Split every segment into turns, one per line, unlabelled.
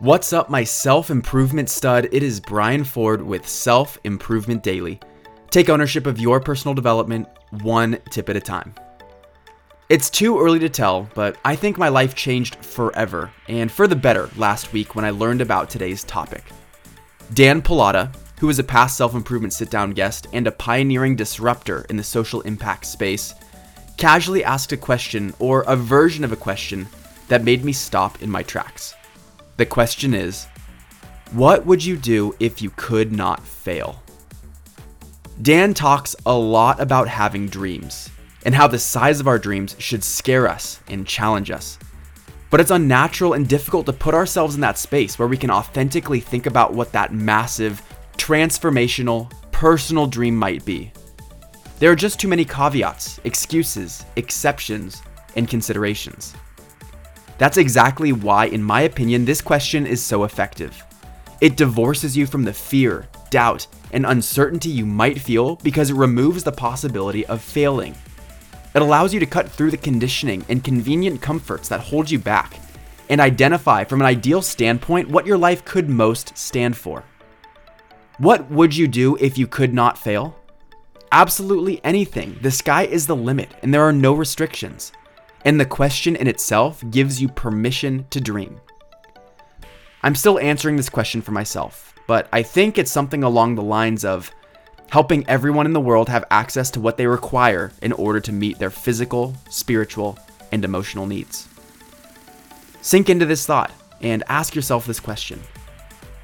What's up, my self improvement stud? It is Brian Ford with Self Improvement Daily. Take ownership of your personal development one tip at a time. It's too early to tell, but I think my life changed forever and for the better last week when I learned about today's topic. Dan Pallotta, who is a past self improvement sit down guest and a pioneering disruptor in the social impact space, casually asked a question or a version of a question that made me stop in my tracks. The question is What would you do if you could not fail? Dan talks a lot about having dreams and how the size of our dreams should scare us and challenge us. But it's unnatural and difficult to put ourselves in that space where we can authentically think about what that massive, transformational, personal dream might be. There are just too many caveats, excuses, exceptions, and considerations. That's exactly why, in my opinion, this question is so effective. It divorces you from the fear, doubt, and uncertainty you might feel because it removes the possibility of failing. It allows you to cut through the conditioning and convenient comforts that hold you back and identify from an ideal standpoint what your life could most stand for. What would you do if you could not fail? Absolutely anything. The sky is the limit and there are no restrictions. And the question in itself gives you permission to dream. I'm still answering this question for myself, but I think it's something along the lines of helping everyone in the world have access to what they require in order to meet their physical, spiritual, and emotional needs. Sink into this thought and ask yourself this question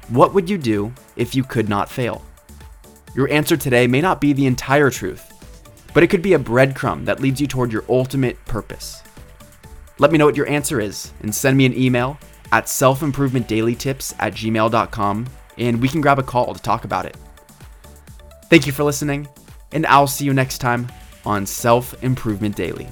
What would you do if you could not fail? Your answer today may not be the entire truth, but it could be a breadcrumb that leads you toward your ultimate purpose. Let me know what your answer is and send me an email at selfimprovementdailytips at gmail.com and we can grab a call to talk about it. Thank you for listening, and I'll see you next time on Self Improvement Daily.